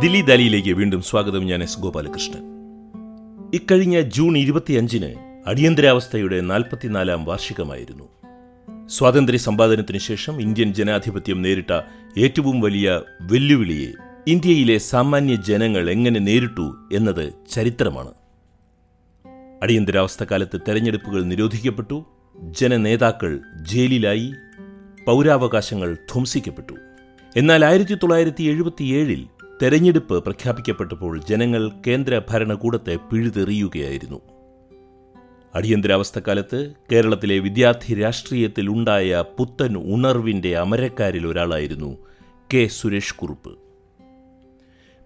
ദില്ലി ദാലിയിലേക്ക് വീണ്ടും സ്വാഗതം. ഞാൻ എസ് ഗോപാലകൃഷ്ണൻ. ഇക്കഴിഞ്ഞ ജൂൺ ഇരുപത്തിയഞ്ചിന് അടിയന്തരാവസ്ഥയുടെ നാൽപ്പത്തിനാലാം വാർഷികമായിരുന്നു. സ്വാതന്ത്ര്യ സമ്പാദനത്തിന് ശേഷം ഇന്ത്യൻ ജനാധിപത്യം നേരിട്ട ഏറ്റവും വലിയ വെല്ലുവിളിയെ ഇന്ത്യയിലെ സാമാന്യ ജനങ്ങൾ എങ്ങനെ നേരിട്ടു എന്നത് ചരിത്രമാണ്. അടിയന്തരാവസ്ഥ കാലത്ത് തെരഞ്ഞെടുപ്പുകൾ നിരോധിക്കപ്പെട്ടു ജനനേതാക്കൾ ജയിലിലായി പൗരാവകാശങ്ങൾ ധ്വംസിക്കപ്പെട്ടു. എന്നാൽ ആയിരത്തി തൊള്ളായിരത്തി എഴുപത്തിയേഴിൽ തെരഞ്ഞെടുപ്പ് പ്രഖ്യാപിക്കപ്പെട്ടപ്പോൾ ജനങ്ങൾ കേന്ദ്ര ഭരണകൂടത്തെ പിഴുതെറിയുകയായിരുന്നു. അടിയന്തരാവസ്ഥക്കാലത്ത് കേരളത്തിലെ വിദ്യാർത്ഥി രാഷ്ട്രീയത്തിൽ ഉണ്ടായ പുത്തൻ ഉണർവിന്റെ അമരക്കാരിൽ ഒരാളായിരുന്നു കെ. സുരേഷ് കുറുപ്പ്.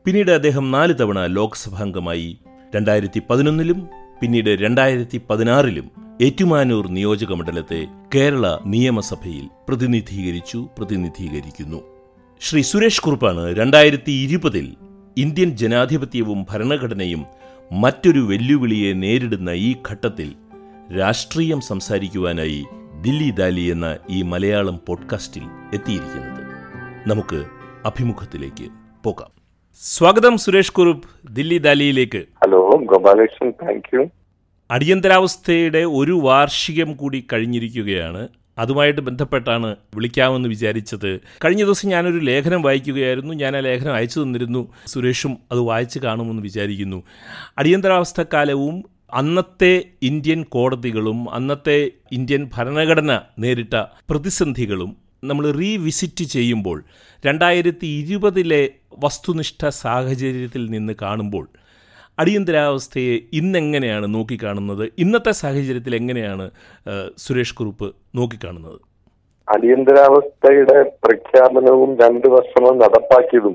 പിന്നീട് അദ്ദേഹം നാല് തവണ ലോക്സഭാംഗമായി രണ്ടായിരത്തി പതിനൊന്നിലും പിന്നീട് രണ്ടായിരത്തി പതിനാറിലും ഏറ്റുമാനൂർ നിയോജകമണ്ഡലത്തെ കേരള നിയമസഭയിൽ പ്രതിനിധീകരിച്ചു പ്രതിനിധീകരിക്കുന്നു. ശ്രീ സുരേഷ് കുറുപ്പാണ് രണ്ടായിരത്തി ഇരുപതിൽ ഇന്ത്യൻ ജനാധിപത്യവും ഭരണഘടനയും മറ്റൊരു വെല്ലുവിളിയെ നേരിടുന്ന ഈ ഘട്ടത്തിൽ രാഷ്ട്രീയം സംസാരിക്കുവാനായി ദില്ലി ദാലി എന്ന ഈ മലയാളം പോഡ്കാസ്റ്റിൽ എത്തിയിരിക്കുന്നത്. നമുക്ക് അഭിമുഖത്തിലേക്ക് പോകാം. സ്വാഗതം സുരേഷ് കുറുപ്പ് ദില്ലി ദാലിയിലേക്ക്. ഹലോ ഗോപാലകൃഷ്ണൻ താങ്ക് യു അടിയന്തരാവസ്ഥയുടെ ഒരു വാർഷികം കൂടി കഴിഞ്ഞിരിക്കുകയാണ്. അതുമായിട്ട് ബന്ധപ്പെട്ടാണ് വിളിക്കാമെന്ന് വിചാരിച്ചത്. കഴിഞ്ഞ ദിവസം ഞാനൊരു ലേഖനം വായിക്കുകയായിരുന്നു. ഞാൻ ആ ലേഖനം അയച്ചു തന്നിരുന്നു. സുരേഷും അത് വായിച്ചു കാണുമെന്ന് വിചാരിക്കുന്നു. അടിയന്തരാവസ്ഥക്കാലവും അന്നത്തെ ഇന്ത്യൻ കോടതികളും അന്നത്തെ ഇന്ത്യൻ ഭരണഘടന നേരിട്ട പ്രതിസന്ധികളും നമ്മൾ റീവിസിറ്റ് ചെയ്യുമ്പോൾ രണ്ടായിരത്തി ഇരുപതിലെ വസ്തുനിഷ്ഠ സാഹചര്യത്തിൽ നിന്ന് കാണുമ്പോൾ അടിയന്തരാവസ്ഥയെ ഇന്നെങ്ങനെയാണ് നോക്കിക്കാണുന്നത്? ഇന്നത്തെ സാഹചര്യത്തിൽ എങ്ങനെയാണ് സുരേഷ് കുറുപ്പ് നോക്കിക്കാണുന്നത്? അടിയന്തരാവസ്ഥയുടെ പ്രഖ്യാപനവും രണ്ടു വർഷവും നടപ്പാക്കിയതും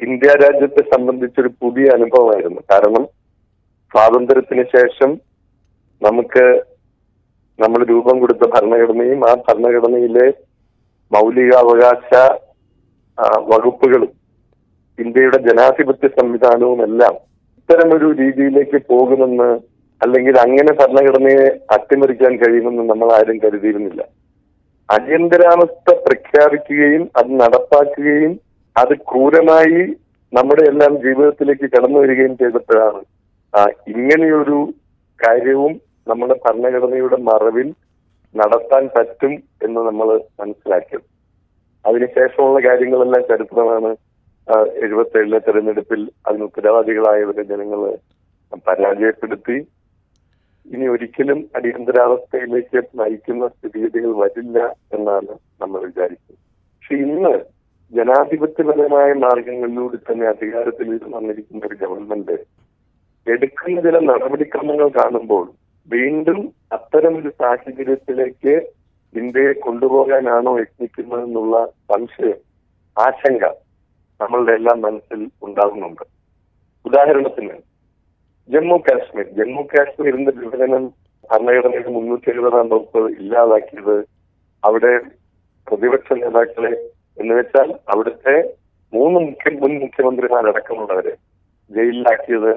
ഇന്ത്യ രാജ്യത്തെ സംബന്ധിച്ചൊരു പുതിയ അനുഭവമായിരുന്നു. കാരണം സ്വാതന്ത്ര്യത്തിന് ശേഷം നമുക്ക് നമ്മൾ രൂപം കൊടുത്ത ഭരണഘടനയും ആ ഭരണഘടനയിലെ മൗലികാവകാശ വകുപ്പുകളും ഇന്ത്യയുടെ ജനാധിപത്യ സംവിധാനവും എല്ലാം ഇത്തരമൊരു രീതിയിലേക്ക് പോകുമെന്ന് അല്ലെങ്കിൽ അങ്ങനെ ഭരണഘടനയെ അട്ടിമറിക്കാൻ കഴിയുമെന്ന് നമ്മൾ ആരും കരുതിയിരുന്നില്ല. അടിയന്തരാവസ്ഥ പ്രഖ്യാപിക്കുകയും അത് നടപ്പാക്കുകയും അത് ക്രൂരമായി നമ്മുടെ എല്ലാം ജീവിതത്തിലേക്ക് കടന്നു വരികയും ചെയ്തപ്പോഴാണ് ഇങ്ങനെയൊരു കാര്യവും നമ്മുടെ ഭരണഘടനയുടെ മറവിൽ നടത്താൻ പറ്റും എന്ന് നമ്മൾ മനസ്സിലാക്കിയത്. അതിനുശേഷമുള്ള കാര്യങ്ങളെല്ലാം ചരിത്രമാണ് എഴുപത്തി ഏഴിലെ തെരഞ്ഞെടുപ്പിൽ അതിന് ഉത്തരവാദികളായവരെ ജനങ്ങൾ പരാജയപ്പെടുത്തി. ഇനി ഒരിക്കലും അടിയന്തരാവസ്ഥയിലേക്ക് നയിക്കുന്ന സ്ഥിതിഗതികൾ വരില്ല എന്നാണ് നമ്മൾ വിചാരിക്കുന്നത്. പക്ഷെ ഇന്ന് ജനാധിപത്യപരമായ മാർഗങ്ങളിലൂടെ തന്നെ അധികാരത്തിൽ വന്നിരിക്കുന്ന ഒരു ഗവൺമെന്റ് എടുക്കുന്ന ചില നടപടിക്രമങ്ങൾ കാണുമ്പോൾ വീണ്ടും അത്തരം ഒരു സാഹചര്യത്തിലേക്ക് ഇന്ത്യയെ കൊണ്ടുപോകാനാണോ യത്നിക്കുന്നതെന്നുള്ള സംശയം ആശങ്ക നമ്മളുടെ എല്ലാം മനസ്സിൽ ഉണ്ടാകുന്നുണ്ട്. ഉദാഹരണത്തിന് ജമ്മു കാശ്മീർ. ജമ്മു കാശ്മീരിന്റെ വിഭജനം ഭരണഘടനയുടെ മുന്നൂറ്റി എഴുപതാം വകുപ്പ് ഇല്ലാതാക്കിയത് അവിടെ പ്രതിപക്ഷ നേതാക്കളെ എന്ന് വെച്ചാൽ അവിടുത്തെ മൂന്ന് മുഖ്യ മുൻ മുഖ്യമന്ത്രിമാരടക്കമുള്ളവരെ ജയിലിലാക്കിയത്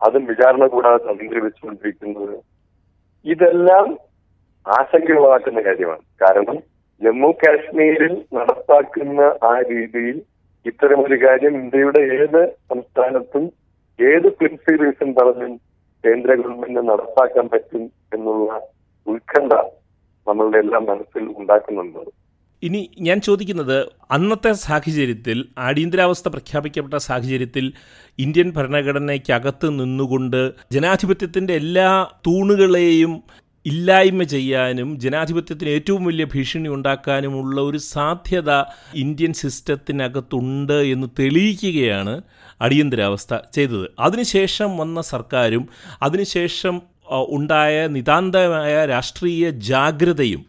അതും വിചാരണ കൂടാതെ സ്വതന്ത്ര വെച്ചുകൊണ്ടിരിക്കുന്നത്. ഇതെല്ലാം ആശങ്കയുളവാക്കുന്ന കാര്യമാണ്. കാരണം ജമ്മു കാശ്മീരിൽ നടപ്പാക്കുന്ന ആ രീതിയിൽ ഇത്തരമൊരു കാര്യം ഇന്ത്യയുടെ ഏത് സംസ്ഥാനത്തും ഏത് പ്രിൻസി റീസൺ പറഞ്ഞും കേന്ദ്ര ഗവൺമെന്റിന് നടപ്പാക്കാൻ പറ്റും എന്നുള്ള ഉത്കണ്ഠ നമ്മളുടെ എല്ലാം മനസ്സിൽ ഉണ്ടാക്കുന്നുണ്ട്. ഇനി ഞാൻ ചോദിക്കുന്നത് അന്നത്തെ സാഹചര്യത്തിൽ അടിയന്തരാവസ്ഥ പ്രഖ്യാപിക്കപ്പെട്ട സാഹചര്യത്തിൽ ഇന്ത്യൻ ഭരണഘടനയ്ക്കകത്ത് നിന്നുകൊണ്ട് ജനാധിപത്യത്തിന്റെ എല്ലാ തൂണുകളെയും ഇല്ലായ്മ ചെയ്യാനും ജനാധിപത്യത്തിന് ഏറ്റവും വലിയ ഭീഷണി ഉണ്ടാക്കാനുമുള്ള ഒരു സാധ്യത ഇന്ത്യൻ സിസ്റ്റത്തിനകത്തുണ്ട് എന്ന് തെളിയിക്കുകയാണ് അടിയന്തരാവസ്ഥ ചെയ്തത്. അതിനുശേഷം വന്ന സർക്കാരും അതിനുശേഷം ഉണ്ടായ നിതാന്തമായ രാഷ്ട്രീയ ജാഗ്രതയും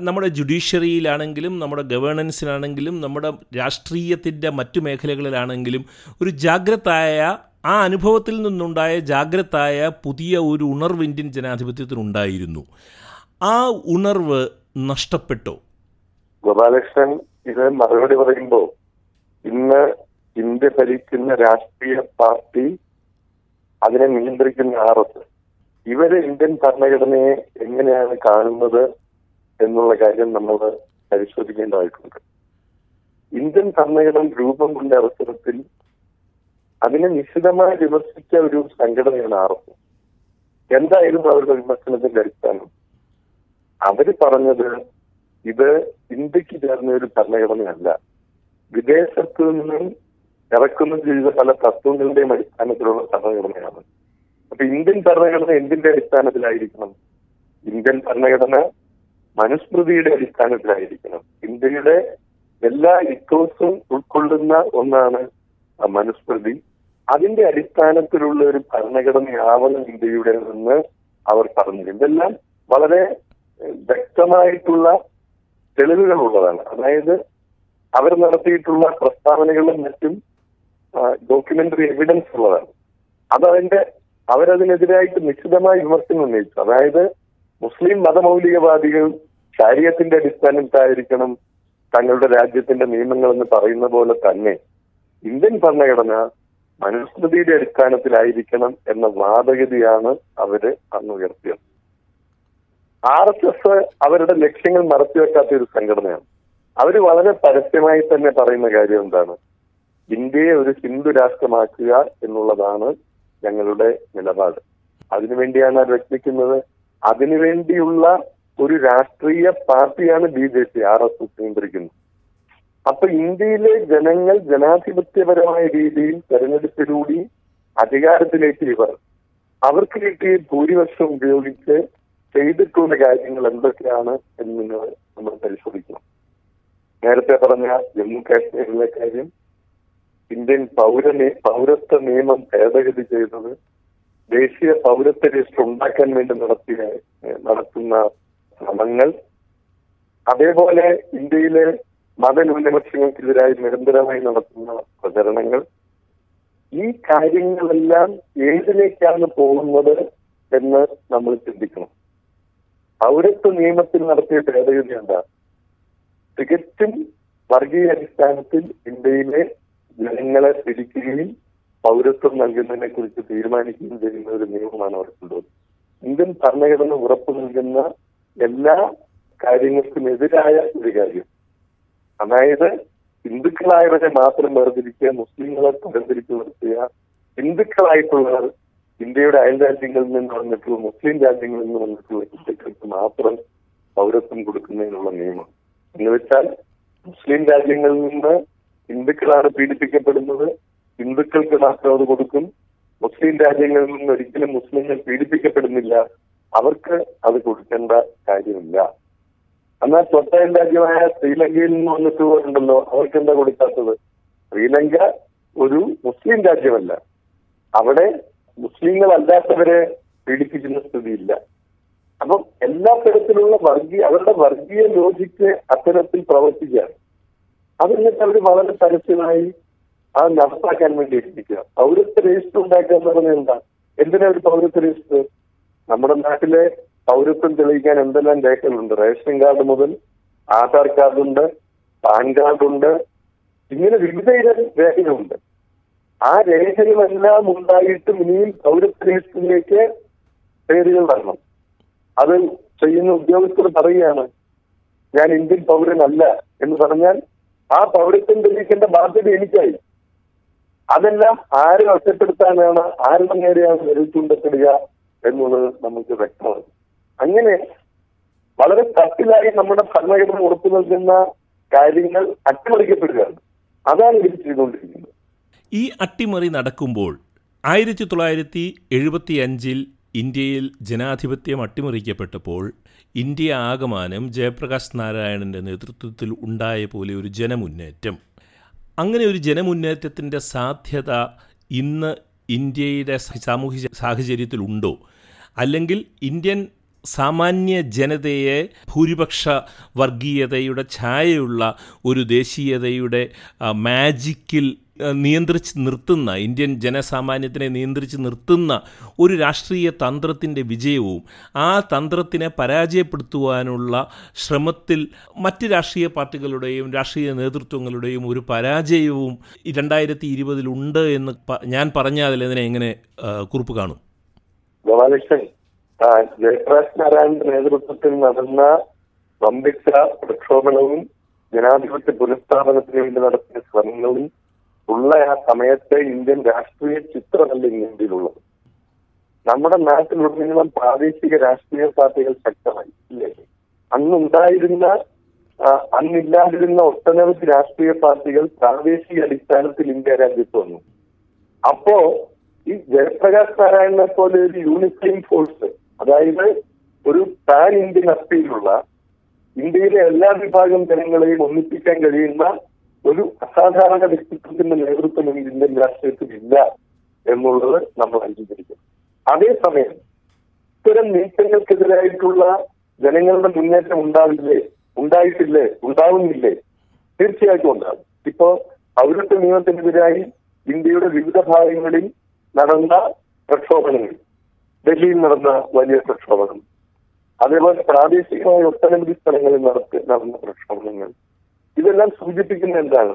നമ്മുടെ ജുഡീഷ്യറിയിലാണെങ്കിലും നമ്മുടെ ഗവേണൻസിലാണെങ്കിലും നമ്മുടെ രാഷ്ട്രീയത്തിന്റെ മറ്റു മേഖലകളിലാണെങ്കിലും ഒരു ജാഗ്രതായ ആ അനുഭവത്തിൽ നിന്നുണ്ടായ ജാഗ്രതായ പുതിയ ഒരു ഉണർവ് ഇന്ത്യൻ ജനാധിപത്യത്തിനുണ്ടായിരുന്നു. ആ ഉണർവ് നഷ്ടപ്പെട്ടു? ഗോപാലകൃഷ്ണൻ ഇത് മറുപടി പറയുമ്പോൾ ഇന്ന് ഇന്ത്യ ഭരിക്കുന്ന രാഷ്ട്രീയ പാർട്ടി അതിനെ നിയന്ത്രിക്കുന്ന എസ് ഇവർ ഇന്ത്യൻ ഭരണഘടനയെ എങ്ങനെയാണ് കാണുന്നത് എന്നുള്ള കാര്യം നമ്മൾ പരിശോധിക്കേണ്ടതായിട്ടുണ്ട്. ഇന്ത്യൻ ഭരണഘടന രൂപം കൊണ്ട അവസരത്തിൽ അതിനെ നിശിതമായി വിമർശിച്ച ഒരു സംഘടനയാണ് ആർ എസ്. എന്തായിരുന്നു അവരുടെ വിമർശനത്തിന്റെ അടിസ്ഥാനം? അവർ പറഞ്ഞത് ഇത് ഇന്ത്യയ്ക്ക് ചേർന്ന ഒരു ഭരണഘടനയല്ല. വിദേശത്ത് നിന്നും ഇറക്കുന്ന ചെയ്ത പല തത്വങ്ങളുടെയും അടിസ്ഥാനത്തിലുള്ള ഭരണഘടനയാണ്. അപ്പൊ ഇന്ത്യൻ ഭരണഘടന എന്തിന്റെ അടിസ്ഥാനത്തിലായിരിക്കണം? ഇന്ത്യൻ ഭരണഘടന മനുസ്മൃതിയുടെ അടിസ്ഥാനത്തിലായിരിക്കണം. ഇന്ത്യയുടെ എല്ലാ ഇക്കോസും ഉൾക്കൊള്ളുന്ന ഒന്നാണ് മനുസ്മൃതി. അതിന്റെ അടിസ്ഥാനത്തിലുള്ള ഒരു ഭരണഘടനയാവണം ഇന്ത്യയുടെ എന്ന് അവർ പറഞ്ഞു ഇതെല്ലാം വളരെ വ്യക്തമായിട്ടുള്ള വ്യക്തമായിട്ടുള്ള തെളിവുകളുള്ളതാണ്. അതായത് അവർ നടത്തിയിട്ടുള്ള പ്രസ്താവനകളും മറ്റും ഡോക്യുമെന്ററി എവിഡൻസ് ഉള്ളതാണ്. അതതിന്റെ അവരതിനെതിരായിട്ട് നിശ്ചിതമായ വിമർശനം ഉന്നയിച്ചു. അതായത് മുസ്ലിം മതമൗലികവാദികൾ ശാരീരത്തിന്റെ അടിസ്ഥാനത്തായിരിക്കണം തങ്ങളുടെ രാജ്യത്തിന്റെ നിയമങ്ങൾ എന്ന് പറയുന്ന പോലെ തന്നെ ഇന്ത്യൻ ഭരണഘടന മനുസ്മൃതിയുടെ അടിസ്ഥാനത്തിലായിരിക്കണം എന്ന വാദഗതിയാണ് അവർ അന്ന് ഉയർത്തിയത്. ആർ എസ് എസ് അവരുടെ ലക്ഷ്യങ്ങൾ മറത്തിവെക്കാത്ത ഒരു സംഘടനയാണ്. അവർ വളരെ പരസ്യമായി തന്നെ പറയുന്ന കാര്യം എന്താണ്? ഇന്ത്യയെ ഒരു ഹിന്ദു രാഷ്ട്രമാക്കുക എന്നുള്ളതാണ് ഞങ്ങളുടെ നിലപാട്. അതിനുവേണ്ടിയാണ് അവർ വ്യക്തിക്കുന്നത് അതിനുവേണ്ടിയുള്ള ഒരു രാഷ്ട്രീയ പാർട്ടിയാണ് B J P R S S നിയന്ത്രിക്കുന്നത്. അപ്പൊ ഇന്ത്യയിലെ ജനങ്ങൾ ജനാധിപത്യപരമായ രീതിയിൽ തെരഞ്ഞെടുപ്പിലൂടെ അധികാരത്തിലേക്ക് ഇവർ അവർക്ക് കിട്ടിയ ഭൂരിപക്ഷം ഉപയോഗിച്ച് ചെയ്തിട്ടുള്ള കാര്യങ്ങൾ എന്തൊക്കെയാണ് എന്ന് നമ്മൾ പരിശോധിക്കണം. നേരത്തെ പറഞ്ഞ ജമ്മു കാശ്മീരിലെ കാര്യം ഇന്ത്യൻ പൗര പൗരത്വ നിയമം ഭേദഗതി ചെയ്തത് ദേശീയ പൗരത്വ രജിസ്റ്റർ ഉണ്ടാക്കാൻ വേണ്ടി നടത്തിയ നടത്തുന്ന ശ്രമങ്ങൾ. അതേപോലെ ഇന്ത്യയിലെ മതന്യൂനപക്ഷങ്ങൾക്കെതിരായി നിരന്തരമായി നടത്തുന്ന പ്രചരണങ്ങൾ ഈ കാര്യങ്ങളെല്ലാം ഏതിലേക്കാണ് പോകുന്നത് എന്ന് നമ്മൾ ചിന്തിക്കണം. പൗരത്വ നിയമത്തിൽ നടത്തിയ ഭേദഗതി എന്താ തികച്ചും വർഗീയ അടിസ്ഥാനത്തിൽ ഇന്ത്യയിലെ ജനങ്ങളെ പിടിക്കുകയും പൗരത്വം നൽകുന്നതിനെ കുറിച്ച് തീരുമാനിക്കുകയും ചെയ്യുന്ന ഒരു നിയമമാണ് അവർ കൊണ്ടുവന്നത് ഇന്ത്യൻ ഭരണഘടന ഉറപ്പു നൽകുന്ന എല്ലാ കാര്യങ്ങൾക്കും എതിരായ ഒരു കാര്യം. അതായത് ഹിന്ദുക്കളായവരെ മാത്രം വേർതിരിക്കുക മുസ്ലിങ്ങളെ തരംതിരിച്ചു നിർത്തുക ഹിന്ദുക്കളായിട്ടുള്ളവർ ഇന്ത്യയുടെ അയൽ രാജ്യങ്ങളിൽ നിന്ന് വന്നിട്ടുള്ള മുസ്ലിം രാജ്യങ്ങളിൽ നിന്ന് വന്നിട്ടുള്ള ഹിന്ദുക്കൾക്ക് മാത്രം പൗരത്വം കൊടുക്കുന്നതിനുള്ള നിയമം. എന്ന് വെച്ചാൽ മുസ്ലിം രാജ്യങ്ങളിൽ നിന്ന് ഹിന്ദുക്കളാണ് പീഡിപ്പിക്കപ്പെടുന്നത് ഹിന്ദുക്കൾക്ക് മാത്രം അത് കൊടുക്കും. മുസ്ലിം രാജ്യങ്ങളിൽ നിന്ന് ഒരിക്കലും മുസ്ലിങ്ങൾ പീഡിപ്പിക്കപ്പെടുന്നില്ല. അവർക്ക് അത് കൊടുക്കേണ്ട കാര്യമില്ല. എന്നാൽ തൊട്ടയൽ രാജ്യമായ ശ്രീലങ്കയിൽ നിന്ന് വന്നിട്ട് ഉണ്ടല്ലോ. അവർക്ക് എന്താ കൊടുക്കാത്തത്? ശ്രീലങ്ക ഒരു മുസ്ലിം രാജ്യമല്ല. അവിടെ മുസ്ലിങ്ങളല്ലാത്തവരെ പീഡിപ്പിക്കുന്ന സ്ഥിതിയില്ല. അപ്പം എല്ലാ തരത്തിലുള്ള വർഗീയ അവരുടെ വർഗീയ ലോജിക്ക് അത്തരത്തിൽ പ്രവർത്തിക്കുകയാണ്. അതെന്നിട്ട് അവർ വളരെ പരസ്യമായി അത് നടപ്പാക്കാൻ വേണ്ടി എത്തിക്കുക പൗരത്വ രജിസ്റ്റർ ഉണ്ടാക്കുക എന്ന് പറഞ്ഞാൽ എന്താ? എന്തിനാ ഒരു പൗരത്വ രജിസ്റ്റർ? നമ്മുടെ നാട്ടിലെ പൗരത്വം തെളിയിക്കാൻ എന്തെല്ലാം രേഖകളുണ്ട്? റേഷൻ കാർഡ് മുതൽ ആധാർ കാർഡുണ്ട് പാൻ കാർഡുണ്ട് ഇങ്ങനെ വിവിധ രേഖകളുണ്ട്. ആ രേഖകളെല്ലാം ഉണ്ടായിട്ടും ഇനിയും പൗരത്വ രജിസ്റ്ററിലേക്ക് പേരുകൾ വരണം. അത് ചെയ്യുന്ന ഉദ്യോഗസ്ഥർ പറയുകയാണ് ഞാൻ ഇന്ത്യൻ പൗരനല്ല എന്ന് പറഞ്ഞാൽ ആ പൗരത്വം തെളിയിക്കേണ്ട ബാധ്യത എനിക്കായി. അതെല്ലാം ആരെ ഒറ്റപ്പെടുത്താനാണ് ആരുടെ നേരെയാണ് വിരൽ എന്നുള്ളത് നമുക്ക് വ്യക്തമാണ് അങ്ങനെ വളരെ തട്ടിലായി നമ്മുടെ ഭരണഘടന ഉറപ്പു നൽകുന്ന കാര്യങ്ങൾ അട്ടിമറിക്കപ്പെടുകയാണ്. അതാണ് ഇവർ ചെയ്തുകൊണ്ടിരിക്കുന്നത്. ഈ അട്ടിമറി നടക്കുമ്പോൾ ആയിരത്തി തൊള്ളായിരത്തി എഴുപത്തി അഞ്ചിൽ ഇന്ത്യയിൽ ജനാധിപത്യം അട്ടിമറിക്കപ്പെട്ടപ്പോൾ ഇന്ത്യ ആകമാനം ജയപ്രകാശ് നാരായണന്റെ നേതൃത്വത്തിൽ ഉണ്ടായ പോലെ ഒരു ജനമുന്നേറ്റം. അങ്ങനെ ഒരു ജനമുന്നേറ്റത്തിന്റെ സാധ്യത ഇന്ന് ഇന്ത്യയുടെ സാമൂഹ്യ സാഹചര്യത്തിലുണ്ടോ? അല്ലെങ്കിൽ ഇന്ത്യൻ സാമാന്യ ജനതയെ ഭൂരിപക്ഷ വർഗീയതയുടെ ഛായയുള്ള ഒരു ദേശീയതയുടെ മാജിക്കിൽ നിയന്ത്രിച്ച് നിർത്തുന്ന ഇന്ത്യൻ ജനസാമാന്യത്തിനെ നിയന്ത്രിച്ച് നിർത്തുന്ന ഒരു രാഷ്ട്രീയ തന്ത്രത്തിന്റെ വിജയവും ആ തന്ത്രത്തിനെ പരാജയപ്പെടുത്തുവാനുള്ള ശ്രമത്തിൽ മറ്റ് രാഷ്ട്രീയ പാർട്ടികളുടെയും രാഷ്ട്രീയ നേതൃത്വങ്ങളുടെയും ഒരു പരാജയവും രണ്ടായിരത്തി ഇരുപതിലുണ്ട് എന്ന് ഞാൻ പറഞ്ഞാൽ അതിനെ എങ്ങനെ കുറിപ്പ് കാണും? ജയപ്രകാശ് നാരായണന്റെ നേതൃത്വത്തിൽ നടന്ന വമ്പിച്ച പ്രക്ഷോഭണവും ജനാധിപത്യ പുനഃസ്ഥാപനത്തിന് വേണ്ടി നടത്തിയ ശ്രമങ്ങളും ഉള്ള ആ സമയത്തെ ഇന്ത്യൻ രാഷ്ട്രീയ ചിത്രമല്ല ഇന്ത്യയിലുള്ളത്. നമ്മുടെ നാട്ടിലുടനീളം പ്രാദേശിക രാഷ്ട്രീയ പാർട്ടികൾ ശക്തമായി ഇല്ലേ? അന്നുണ്ടായിരുന്ന അന്നില്ലാതിരുന്ന ഒട്ടനവധി രാഷ്ട്രീയ പാർട്ടികൾ പ്രാദേശിക അടിസ്ഥാനത്തിൽ ഇന്ത്യ രാജ്യത്ത് വന്നു. അപ്പോ ഈ ജയപ്രകാശ് നാരായണനെ പോലെ ഒരു യൂണിഫൈം ഫോഴ്സ് അതായത് ഒരു പാൻ ഇന്ത്യൻ അസ്ഥയിലുള്ള ഇന്ത്യയിലെ എല്ലാ വിഭാഗം ജനങ്ങളെയും ഒന്നിപ്പിക്കാൻ കഴിയുന്ന ഒരു അസാധാരണ വ്യക്തിത്വത്തിന്റെ നേതൃത്വം ഇന്ത്യൻ രാഷ്ട്രീയത്തിൽ ഇല്ല എന്നുള്ളത് നമ്മൾ അംഗീകരിക്കണം അതേസമയം ഇത്തരം നീക്കങ്ങൾക്കെതിരായിട്ടുള്ള ജനങ്ങളുടെ മുന്നേറ്റം ഉണ്ടാവില്ലേ? ഉണ്ടായിട്ടില്ലേ? ഉണ്ടാവുന്നില്ലേ? തീർച്ചയായിട്ടും ഉണ്ടാകും. ഇപ്പോ പൗരത്വ നിയമത്തിനെതിരായി ഇന്ത്യയുടെ വിവിധ ഭാഗങ്ങളിൽ നടന്ന പ്രക്ഷോഭങ്ങൾ ഡൽഹിയിൽ നടന്ന വലിയ പ്രക്ഷോഭങ്ങൾ അതേപോലെ പ്രാദേശികമായ ഒട്ടനവധി സ്ഥലങ്ങളിൽ നടത്തി നടന്ന പ്രക്ഷോഭങ്ങൾ ഇതെല്ലാം സൂചിപ്പിക്കുന്ന എന്താണ്?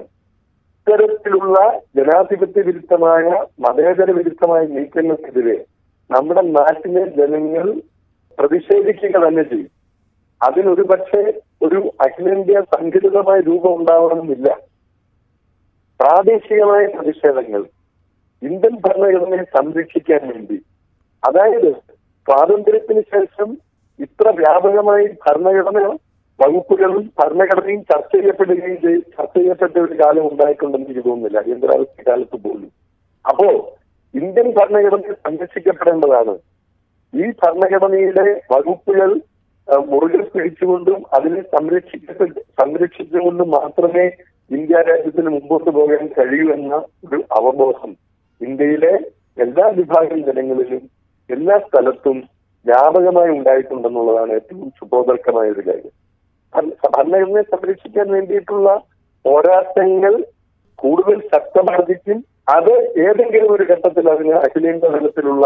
ഇത്തരത്തിലുള്ള ജനാധിപത്യ വിരുദ്ധമായ മതേതര വിരുദ്ധമായ നീക്കങ്ങൾക്കെതിരെ നമ്മുടെ നാട്ടിലെ ജനങ്ങൾ പ്രതിഷേധിക്കുക തന്നെ ചെയ്യും. അതിനൊരു പക്ഷേ ഒരു അഖിലേന്ത്യാ സംഘടിതമായ രൂപം ഉണ്ടാവണമെന്നില്ല. പ്രാദേശികമായ പ്രതിഷേധങ്ങൾ ഇന്ത്യൻ ഭരണഘടനയെ സംരക്ഷിക്കാൻ വേണ്ടി അതായത് സ്വാതന്ത്ര്യത്തിന് ശേഷം ഇത്ര വ്യാപകമായി ഭരണഘടന വകുപ്പുകളും ഭരണഘടനയും ചർച്ച ചെയ്യപ്പെടുകയും ചെയ്- ചർച്ച ചെയ്യപ്പെട്ട ഒരു കാലം ഉണ്ടായിട്ടുണ്ടെന്ന് എനിക്ക് തോന്നുന്നില്ല. അടിയന്തരാവസ്ഥ കാലത്ത് പോലും. അപ്പോ ഇന്ത്യൻ ഭരണഘടന സംരക്ഷിക്കപ്പെടേണ്ടതാണ്. ഈ ഭരണഘടനയിലെ വകുപ്പുകൾ മുറുകെ പിടിച്ചുകൊണ്ടും അതിനെ സംരക്ഷിക്കപ്പെട്ട് സംരക്ഷിച്ചുകൊണ്ടും മാത്രമേ ഇന്ത്യ രാജ്യത്തിന് മുമ്പോട്ട് പോകാൻ കഴിയൂ എന്ന ഒരു അവബോധം ഇന്ത്യയിലെ എല്ലാ വിഭാഗം ജനങ്ങളിലും എല്ലാ സ്ഥലത്തും വ്യാപകമായി ഉണ്ടായിട്ടുണ്ടെന്നുള്ളതാണ് ഏറ്റവും സുബോധർക്കമായ ഒരു കാര്യം. ഭരണ- ഭരണഘടനയെ സംരക്ഷിക്കാൻ വേണ്ടിയിട്ടുള്ള പോരാട്ടങ്ങൾ കൂടുതൽ ശക്തമാർജിക്കും അത് ഏതെങ്കിലും ഒരു ഘട്ടത്തിൽ അതിന് അഖിലേന്ത്യാ തലത്തിലുള്ള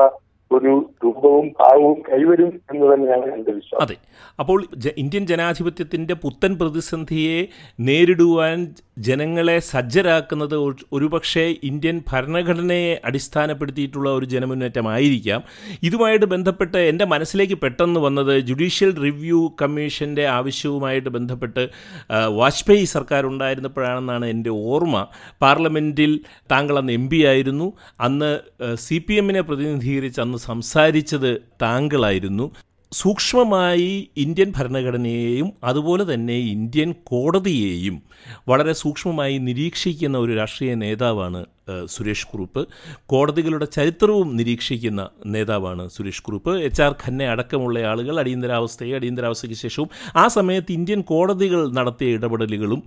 ഒരു രൂപവും ഭാവവും കൈവരും എന്ന് തന്നെയാണ് എന്റെ വിശ്വാസം. അതെ. അപ്പോൾ ഇന്ത്യൻ ജനാധിപത്യത്തിന്റെ പുത്തൻ പ്രതിസന്ധിയെ നേരിടുവാൻ ജനങ്ങളെ സജ്ജരാക്കുന്നത് ഒരുപക്ഷെ ഇന്ത്യൻ ഭരണഘടനയെ അടിസ്ഥാനപ്പെടുത്തിയിട്ടുള്ള ഒരു ജനമുന്നേറ്റമായിരിക്കാം. ഇതുമായിട്ട് ബന്ധപ്പെട്ട് എന്റെ മനസ്സിലേക്ക് പെട്ടെന്ന് വന്നത് ജുഡീഷ്യൽ റിവ്യൂ കമ്മീഷന്റെ ആവശ്യവുമായിട്ട് ബന്ധപ്പെട്ട് വാജ്പേയി സർക്കാർ ഉണ്ടായിരുന്നപ്പോഴാണെന്നാണ് എന്റെ ഓർമ്മ. പാർലമെന്റിൽ താങ്കൾ അന്ന് എം ആയിരുന്നു. അന്ന് സി പി എമ്മിനെ പ്രതിനിധീകരിച്ച് അന്ന് സംസാരിച്ചത് താങ്കളായിരുന്നു. സൂക്ഷ്മമായി ഇന്ത്യൻ ഭരണഘടനയെയും അതുപോലെ തന്നെ ഇന്ത്യൻ കോടതിയെയും വളരെ സൂക്ഷ്മമായി നിരീക്ഷിക്കുന്ന ഒരു രാഷ്ട്രീയ നേതാവാണ് സുരേഷ് കുറുപ്പ്. കോടതികളുടെ ചരിത്രവും നിരീക്ഷിക്കുന്ന നേതാവാണ് സുരേഷ് കുറുപ്പ്. എച്ച് ആർ ഖന്നെ അടക്കമുള്ള ആളുകൾ അടിയന്തരാവസ്ഥയെ അടിയന്തരാവസ്ഥയ്ക്ക് ശേഷവും ആ സമയത്ത് ഇന്ത്യൻ കോടതികൾ നടത്തിയ ഇടപെടലുകളും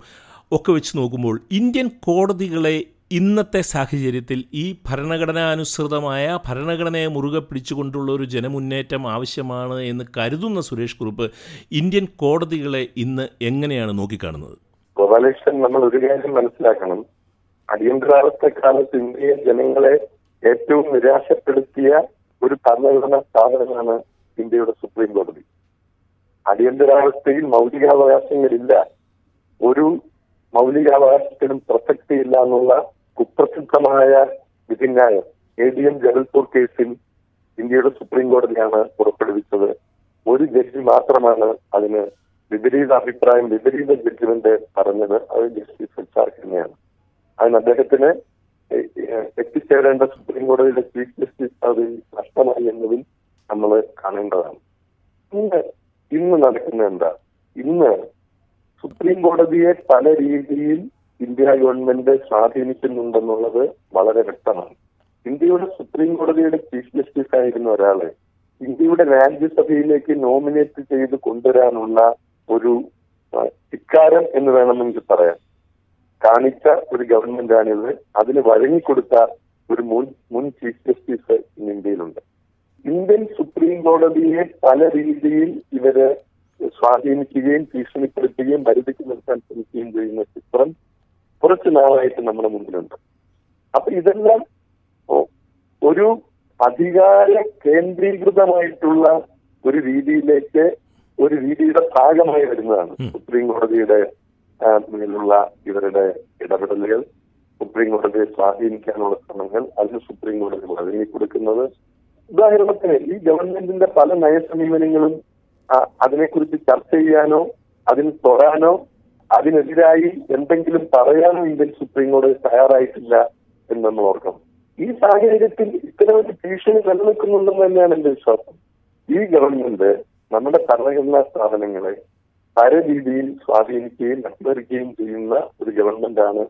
ഒക്കെ വെച്ച് നോക്കുമ്പോൾ ഇന്ത്യൻ കോടതികളെ ഇന്നത്തെ സാഹചര്യത്തിൽ ഈ ഭരണഘടനാനുസൃതമായ ഭരണഘടനയെ മുറുകെ പിടിച്ചുകൊണ്ടുള്ള ഒരു ജനമുന്നേറ്റം ആവശ്യമാണ് എന്ന് കരുതുന്ന സുരേഷ് കുറുപ്പ് ഇന്ത്യൻ കോടതികളെ ഇന്ന് എങ്ങനെയാണ് നോക്കിക്കാണുന്നത്? ഗോപാലകൃഷ്ണൻ നമ്മൾ ഒരു കാര്യം മനസ്സിലാക്കണം. അടിയന്തരാവസ്ഥ കാലത്ത് ഇന്ത്യയിൽ ജനങ്ങളെ ഏറ്റവും നിരാശപ്പെടുത്തിയ ഒരു ഭരണഘടനാ സ്ഥാപനമാണ് ഇന്ത്യയുടെ സുപ്രീം കോടതി. അടിയന്തരാവസ്ഥയിൽ മൗലികാവകാശങ്ങളില്ല. ഒരു മൗലികാവകാശത്തിനും പ്രസക്തിയില്ല എന്നുള്ള കുപ്രസിദ്ധമായ വിധിന്യായം എ ഡി എം ജബൽപൂർ കേസിൽ ഇന്ത്യയുടെ സുപ്രീം കോടതിയാണ് പുറപ്പെടുവിച്ചത്. ഒരു ജഡ്ജി മാത്രമാണ് അതിന് വിപരീത അഭിപ്രായം വിപരീത ജഡ്ജ്മെന്റ് പറഞ്ഞത്. അത് ജസ്റ്റിസ് എച്ച്ആർ തന്നെയാണ്. അതിന് അദ്ദേഹത്തിന് എത്തിച്ചേരേണ്ട സുപ്രീം കോടതിയുടെ ചീഫ് ജസ്റ്റിസ് അത് നഷ്ടമായി എന്നതിൽ നമ്മൾ കാണേണ്ടതാണ്. ഇന്ന് ഇന്ന് നടക്കുന്ന എന്താ? ഇന്ന് സുപ്രീം കോടതിയെ പല രീതിയിൽ ഇന്ത്യ ഗവൺമെന്റ് സ്വാധീനിക്കുന്നുണ്ടെന്നുള്ളത് വളരെ വ്യക്തമാണ്. ഇന്ത്യയുടെ സുപ്രീം കോടതിയുടെ ചീഫ് ജസ്റ്റിസ് ആയിരുന്ന ഒരാൾ ഇന്ത്യയുടെ രാജ്യസഭയിലേക്ക് നോമിനേറ്റ് ചെയ്ത് കൊണ്ടുവരാനുള്ള ഒരു ഇക്കാരം എന്ന് വേണമെങ്കിൽ പറയാം. കാണിച്ച ഒരു ഗവൺമെന്റാണിത്. അതിന് വഴങ്ങിക്കൊടുത്ത ഒരു മുൻ മുൻ ചീഫ് ജസ്റ്റിസ് ഇന്ത്യയിലുണ്ട്. ഇന്ത്യൻ സുപ്രീം കോടതിയെ പല രീതിയിൽ ഇവർ സ്വാധീനിക്കുകയും ഭീഷണിപ്പെടുത്തുകയും പരിധിക്ക് നിർത്താൻ ശ്രമിക്കുകയും ചെയ്യുന്ന ചിത്രം കുറച്ചു നാളായിട്ട് നമ്മുടെ മുന്നിലുണ്ട് അപ്പൊ ഇതെല്ലാം ഒരു അധികാര കേന്ദ്രീകൃതമായിട്ടുള്ള ഒരു രീതിയിലേക്ക് ഒരു രീതിയുടെ ഭാഗമായി വരുന്നതാണ് സുപ്രീം കോടതിയുടെ മേലുള്ള ഇവരുടെ ഇടപെടലുകൾ. സുപ്രീം കോടതിയെ സ്വാധീനിക്കാനുള്ള ശ്രമങ്ങൾ അതിന് സുപ്രീം കോടതി വഴങ്ങി കൊടുക്കുന്നത്. ഉദാഹരണത്തിന് ഈ ഗവൺമെന്റിന്റെ പല നയസമീപനങ്ങളും അതിനെക്കുറിച്ച് ചർച്ച ചെയ്യാനോ അതിന് തൊടാനോ അതിനെതിരായി എന്തെങ്കിലും പറയാനോ ഇന്ത്യൻ സുപ്രീം കോടതി തയ്യാറായിട്ടില്ല എന്നൊന്ന് ഓർക്കണം. ഈ സാഹചര്യത്തിൽ ഇത്തരം ഒരു ഭീഷണി നിലനിൽക്കുന്നുണ്ടെന്ന് തന്നെയാണ് എന്റെ വിശ്വാസം. ഈ ഗവൺമെന്റ് നമ്മുടെ ഭരണഘടനാ സ്ഥാപനങ്ങളെ പല രീതിയിൽ സ്വാധീനിക്കുകയും അട്ടിമറിക്കുകയും ചെയ്യുന്ന ഒരു ഗവൺമെന്റാണ്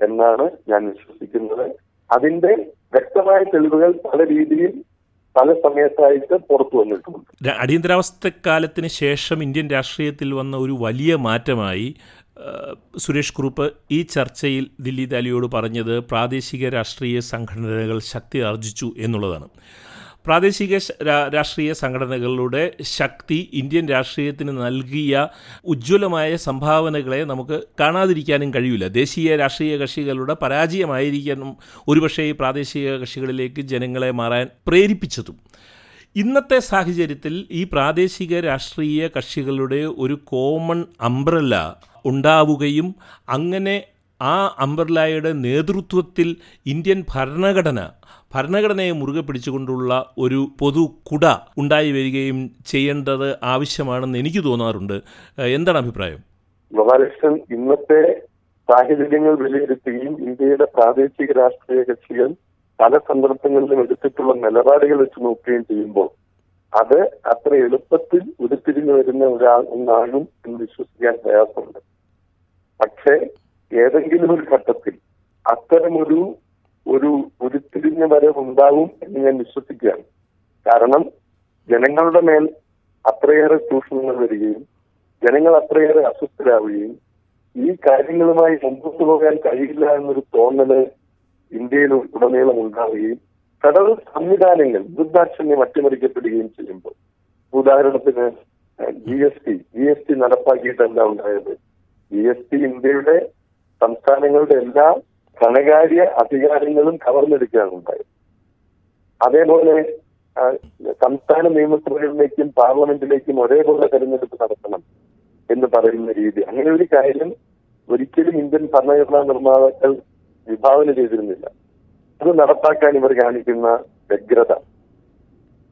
എന്നാണ് ഞാൻ വിശ്വസിക്കുന്നത്. അതിന്റെ വ്യക്തമായ തെളിവുകൾ പല രീതിയിൽ പല സമയത്തായിട്ട് പുറത്തു വന്നിട്ടുണ്ട്. അടിയന്തരാവസ്ഥ അടിയന്തരാവസ്ഥക്കാലത്തിന് ശേഷം ഇന്ത്യൻ രാഷ്ട്രീയത്തിൽ വന്ന ഒരു വലിയ മാറ്റമായി സുരേഷ് കുറുപ്പ് ഈ ചർച്ചയിൽ ദില്ലി ദാലിയോട് പറഞ്ഞത് പ്രാദേശിക രാഷ്ട്രീയ സംഘടനകൾ ശക്തി ആർജിച്ചു എന്നുള്ളതാണ്. പ്രാദേശിക രാഷ്ട്രീയ സംഘടനകളുടെ ശക്തി ഇന്ത്യൻ രാഷ്ട്രീയത്തിന് നൽകിയ ഉജ്ജ്വലമായ സംഭാവനകളെ നമുക്ക് കാണാതിരിക്കാനും കഴിയില്ല. ദേശീയ രാഷ്ട്രീയ കക്ഷികളുടെ പരാജയമായിരിക്കണം ഒരുപക്ഷേ ഈ പ്രാദേശിക കക്ഷികളിലേക്ക് ജനങ്ങളെ മാറാൻ പ്രേരിപ്പിച്ചതും. ഇന്നത്തെ സാഹചര്യത്തിൽ ഈ പ്രാദേശിക രാഷ്ട്രീയ കക്ഷികളുടെ ഒരു കോമൺ അംബ്രല്ല ഉണ്ടാവുകയും അങ്ങനെ ആ അംബ്രല്ലയുടെ നേതൃത്വത്തിൽ ഇന്ത്യൻ ഭരണഘടന ഭരണഘടനയെ മുറുകെ പിടിച്ചുകൊണ്ടുള്ള ഒരു പൊതു കുട ഉണ്ടായി വരികയും ചെയ്യേണ്ടത് ആവശ്യമാണെന്ന് എനിക്ക് തോന്നാറുണ്ട്. എന്താണ് അഭിപ്രായം? ഗോപാലകൃഷ്ണൻ ഇന്നത്തെ സാഹചര്യങ്ങൾ വിലയിരുത്തുകയും ഇന്ത്യയുടെ പ്രാദേശിക രാഷ്ട്രീയ കക്ഷികൾ പല സന്ദർഭങ്ങളിലും എടുത്തിട്ടുള്ള നിലപാടുകൾ വെച്ച് നോക്കുകയും ചെയ്യുമ്പോൾ അത് അത്ര എളുപ്പത്തിൽ ഉരുത്തിരിഞ്ഞു വരുന്ന ഒരാൾ ഒന്നാകും എന്ന് വിശ്വസിക്കാൻ പ്രയാസമുണ്ട്. പക്ഷേ ഏതെങ്കിലും ഒരു ഘട്ടത്തിൽ അത്തരമൊരു ഒരു ഉരുത്തിരിഞ്ഞ വരെ ഉണ്ടാവും എന്ന് ഞാൻ വിശ്വസിക്കുകയാണ്. കാരണം ജനങ്ങളുടെ മേൽ അത്രയേറെ ചൂഷണങ്ങൾ വരികയും ജനങ്ങൾ അത്രയേറെ അസ്വസ്ഥരാവുകയും ഈ കാര്യങ്ങളുമായി മുമ്പോട്ട് പോകാൻ കഴിയില്ല എന്നൊരു തോന്നൽ ഇന്ത്യയിൽ ഉടനീളം ഉണ്ടാവുകയും ഫെഡറൽ സംവിധാനങ്ങൾ ദുർദാക്ഷണ്യം അട്ടിമറിക്കപ്പെടുകയും ചെയ്യുമ്പോൾ ഉദാഹരണത്തിന് G S T G S T നടപ്പാക്കിയിട്ട് എന്താ ഉണ്ടായത്. ജി എസ് ടി ഇന്ത്യയുടെ സംസ്ഥാനങ്ങളുടെ എല്ലാ ധനകാര്യ അധികാരങ്ങളും കവർന്നെടുക്കുകയാണ് ഉണ്ടായത് അതേപോലെ സംസ്ഥാന നിയമസഭകളിലേക്കും പാർലമെന്റിലേക്കും ഒരേപോലെ തെരഞ്ഞെടുപ്പ് നടത്തണം എന്ന് പറയുന്ന രീതി. അങ്ങനെ ഒരു കാര്യം ഒരിക്കലും ഇന്ത്യൻ ഭരണഘടനാ നിർമ്മാതാക്കൾ വിഭാവന ചെയ്തിരുന്നില്ല. അത് നടപ്പാക്കാൻ ഇവർ കാണിക്കുന്ന വ്യഗ്രത.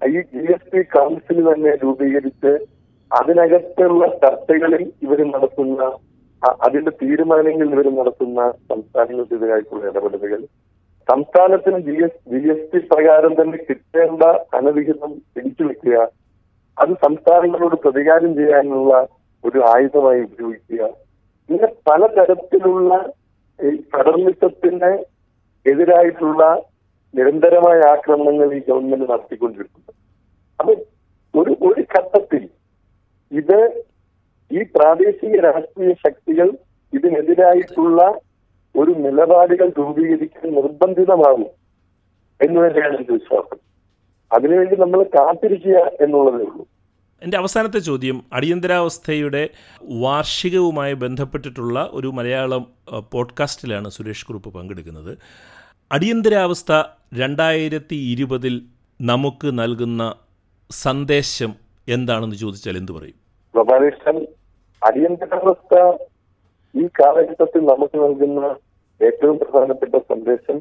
ഈ ജി എസ് ടി കൗൺസിൽ തന്നെ രൂപീകരിച്ച് അതിനകത്തുള്ള ചർച്ചകളിൽ ഇവർ നടത്തുന്ന അതിന്റെ തീരുമാനങ്ങൾ ഇവർ നടത്തുന്ന സംസ്ഥാനങ്ങൾക്കെതിരായിട്ടുള്ള ഇടപെടലുകൾ. സംസ്ഥാനത്തിന് G S G S T പ്രകാരം തന്നെ കിട്ടേണ്ട അനധികൃതം പിടിച്ചു വെക്കുക അത് സംസ്ഥാനങ്ങളോട് പ്രതികാരം ചെയ്യാനുള്ള ഒരു ആയുധമായി ഉപയോഗിക്കുക. ഇങ്ങനെ പലതരത്തിലുള്ള ഈ ഫെഡറലിസത്തിന് എതിരായിട്ടുള്ള നിരന്തരമായ ആക്രമണങ്ങൾ ഈ ഗവൺമെന്റ് നടത്തിക്കൊണ്ടിരിക്കുന്നു. അപ്പൊ ഒരു ഒരു ഘട്ടത്തിൽ ഇത് ഈ പ്രാദേശിക രാഷ്ട്രീയ ശക്തികൾ ഇതിനെതിരായിട്ടുള്ള ഒരു നിലപാടുകൾ രൂപീകരിക്കാൻ നിർബന്ധിതമാകും എന്ന് തന്നെയാണ് എന്റെ വിശ്വാസം. അതിനുവേണ്ടി നമ്മൾ കാത്തിരിക്കുക എന്നുള്ളതേ ഉള്ളൂ. എന്റെ അവസാനത്തെ ചോദ്യം അടിയന്തരാവസ്ഥയുടെ വാർഷികവുമായി ബന്ധപ്പെട്ടിട്ടുള്ള ഒരു മലയാളം പോഡ്കാസ്റ്റിലാണ് സുരേഷ് കുറുപ്പ് പങ്കെടുക്കുന്നത്. അടിയന്തരാവസ്ഥ രണ്ടായിരത്തി ഇരുപതിൽ നമുക്ക് നൽകുന്ന സന്ദേശം എന്താണെന്ന് ചോദിച്ചാൽ എന്തു പറയും? ഗോപാലകൃഷ്ണൻ അടിയന്തരാവസ്ഥ ഈ കാലഘട്ടത്തിൽ നമുക്ക് നൽകുന്ന ഏറ്റവും പ്രധാനപ്പെട്ട സന്ദേശം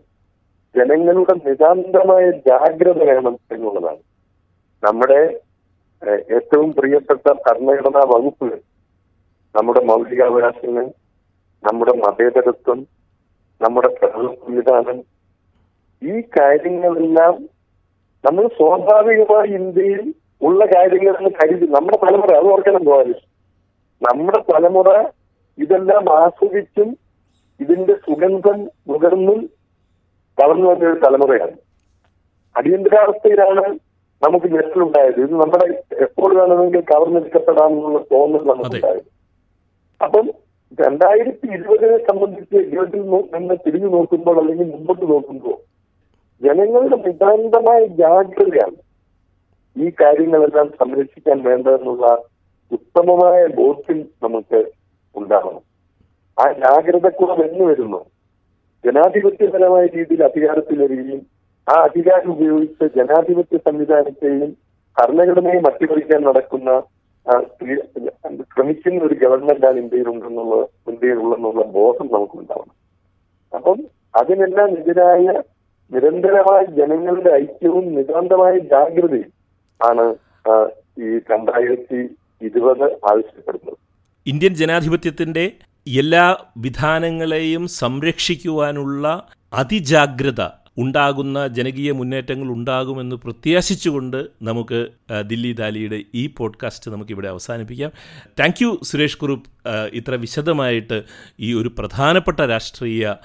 ജനങ്ങളുടെ നിതാന്തമായ ജാഗ്രത വേണം എന്നുള്ളതാണ്. നമ്മുടെ ഏറ്റവും പ്രിയപ്പെട്ട ഭരണഘടനാ വകുപ്പുകൾ നമ്മുടെ മൗലികാവകാശങ്ങൾ നമ്മുടെ മതേതരത്വം നമ്മുടെ ഫെഡറൽ സംവിധാനം ഈ കാര്യങ്ങളെല്ലാം നമ്മൾ സ്വാഭാവികമായി ഇന്ത്യയിൽ ഉള്ള കാര്യങ്ങളെന്ന് കരുതി നമ്മുടെ തലമുറ അത് ഓർക്കണം പോകാൻ നമ്മുടെ തലമുറ ഇതെല്ലാം ആസ്വദിച്ചും ഇതിന്റെ സുഗന്ധം നുകർന്നും വളർന്നു വന്ന ഒരു തലമുറയാണ്. അടിയന്തരാവസ്ഥയിലാണ് നമുക്ക് ഞെട്ടലുണ്ടായത് ഇത് നമ്മുടെ എപ്പോൾ വേണമെങ്കിൽ കവർന്നെടുക്കപ്പെടാമെന്നുള്ള തോന്നൽ നമുക്കുണ്ടായത്. അപ്പം രണ്ടായിരത്തി ഇരുപതിനെ സംബന്ധിച്ച് ഇരുപതിൽ നിന്ന് തിരിഞ്ഞു നോക്കുമ്പോൾ അല്ലെങ്കിൽ മുമ്പോട്ട് നോക്കുമ്പോൾ ജനങ്ങളുടെ നിതാന്തമായ ജാഗ്രതയാണ് ഈ കാര്യങ്ങളെല്ലാം സംരക്ഷിക്കാൻ വേണ്ടതെന്നുള്ള ഉത്തമമായ ബോധ്യം നമുക്ക് ഉണ്ടാവണം. ആ ജാഗ്രതക്കുറവ് എന്ന് വരുന്നു. ജനാധിപത്യപരമായ രീതിയിൽ അധികാരത്തിൽ വരികയും ആ അധികാരം ഉപയോഗിച്ച് ജനാധിപത്യ സംവിധാനത്തെയും ഭരണഘടനയും അട്ടിമറിക്കാൻ നടക്കുന്ന ശ്രമിക്കുന്ന ഒരു ഗവൺമെന്റാണ് ഇന്ത്യയിലുണ്ടെന്നുള്ള ഇന്ത്യയിലുള്ളെന്നുള്ള ബോധം നമുക്കുണ്ടാവണം. അപ്പം അതിനെല്ലാം എതിരായ നിരന്തരമായ ജനങ്ങളുടെ ഐക്യവും നിതാന്തമായ ജാഗ്രതയും ആണ് ഈ രണ്ടായിരത്തി ഇരുപത് ആവശ്യപ്പെടുന്നത് ഇന്ത്യൻ ജനാധിപത്യത്തിന്റെ എല്ലാ വിധാനങ്ങളെയും സംരക്ഷിക്കുവാനുള്ള അതിജാഗ്രത ഉണ്ടാകുന്ന ജനകീയ മുന്നേറ്റങ്ങൾ ഉണ്ടാകുമെന്ന് പ്രത്യാശിച്ചുകൊണ്ട് നമുക്ക് ദില്ലി ദാലിയുടെ ഈ പോഡ്കാസ്റ്റ് നമുക്കിവിടെ അവസാനിപ്പിക്കാം. താങ്ക് യു സുരേഷ് കുറുപ്പ് ഇത്ര വിശദമായിട്ട് ഈ ഒരു പ്രധാനപ്പെട്ട രാഷ്ട്രീയ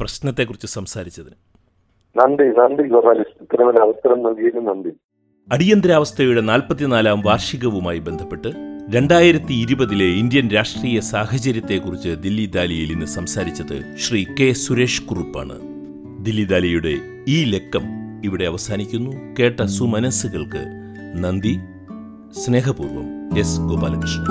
പ്രശ്നത്തെക്കുറിച്ച് സംസാരിച്ചതിന്. നന്ദി നന്ദി ഗോപാലകൃഷ്ണൻ. അവസരം നൽകിയതിന് നന്ദി. അടിയന്തരാവസ്ഥയുടെ നാൽപ്പത്തിനാലാം വാർഷികവുമായി ബന്ധപ്പെട്ട് രണ്ടായിരത്തി ഇരുപതിലെ ഇന്ത്യൻ രാഷ്ട്രീയ സാഹചര്യത്തെക്കുറിച്ച് ദില്ലി ദാലിയിൽ ഇന്ന് സംസാരിച്ചത് ശ്രീ കെ സുരേഷ് കുറുപ്പാണ്. ദില്ലി ദാലിയുടെ ഈ ലക്കം ഇവിടെ അവസാനിക്കുന്നു. കേട്ട സുമനസ്സുകൾക്ക് നന്ദി. സ്നേഹപൂർവം എസ് ഗോപാലകൃഷ്ണൻ.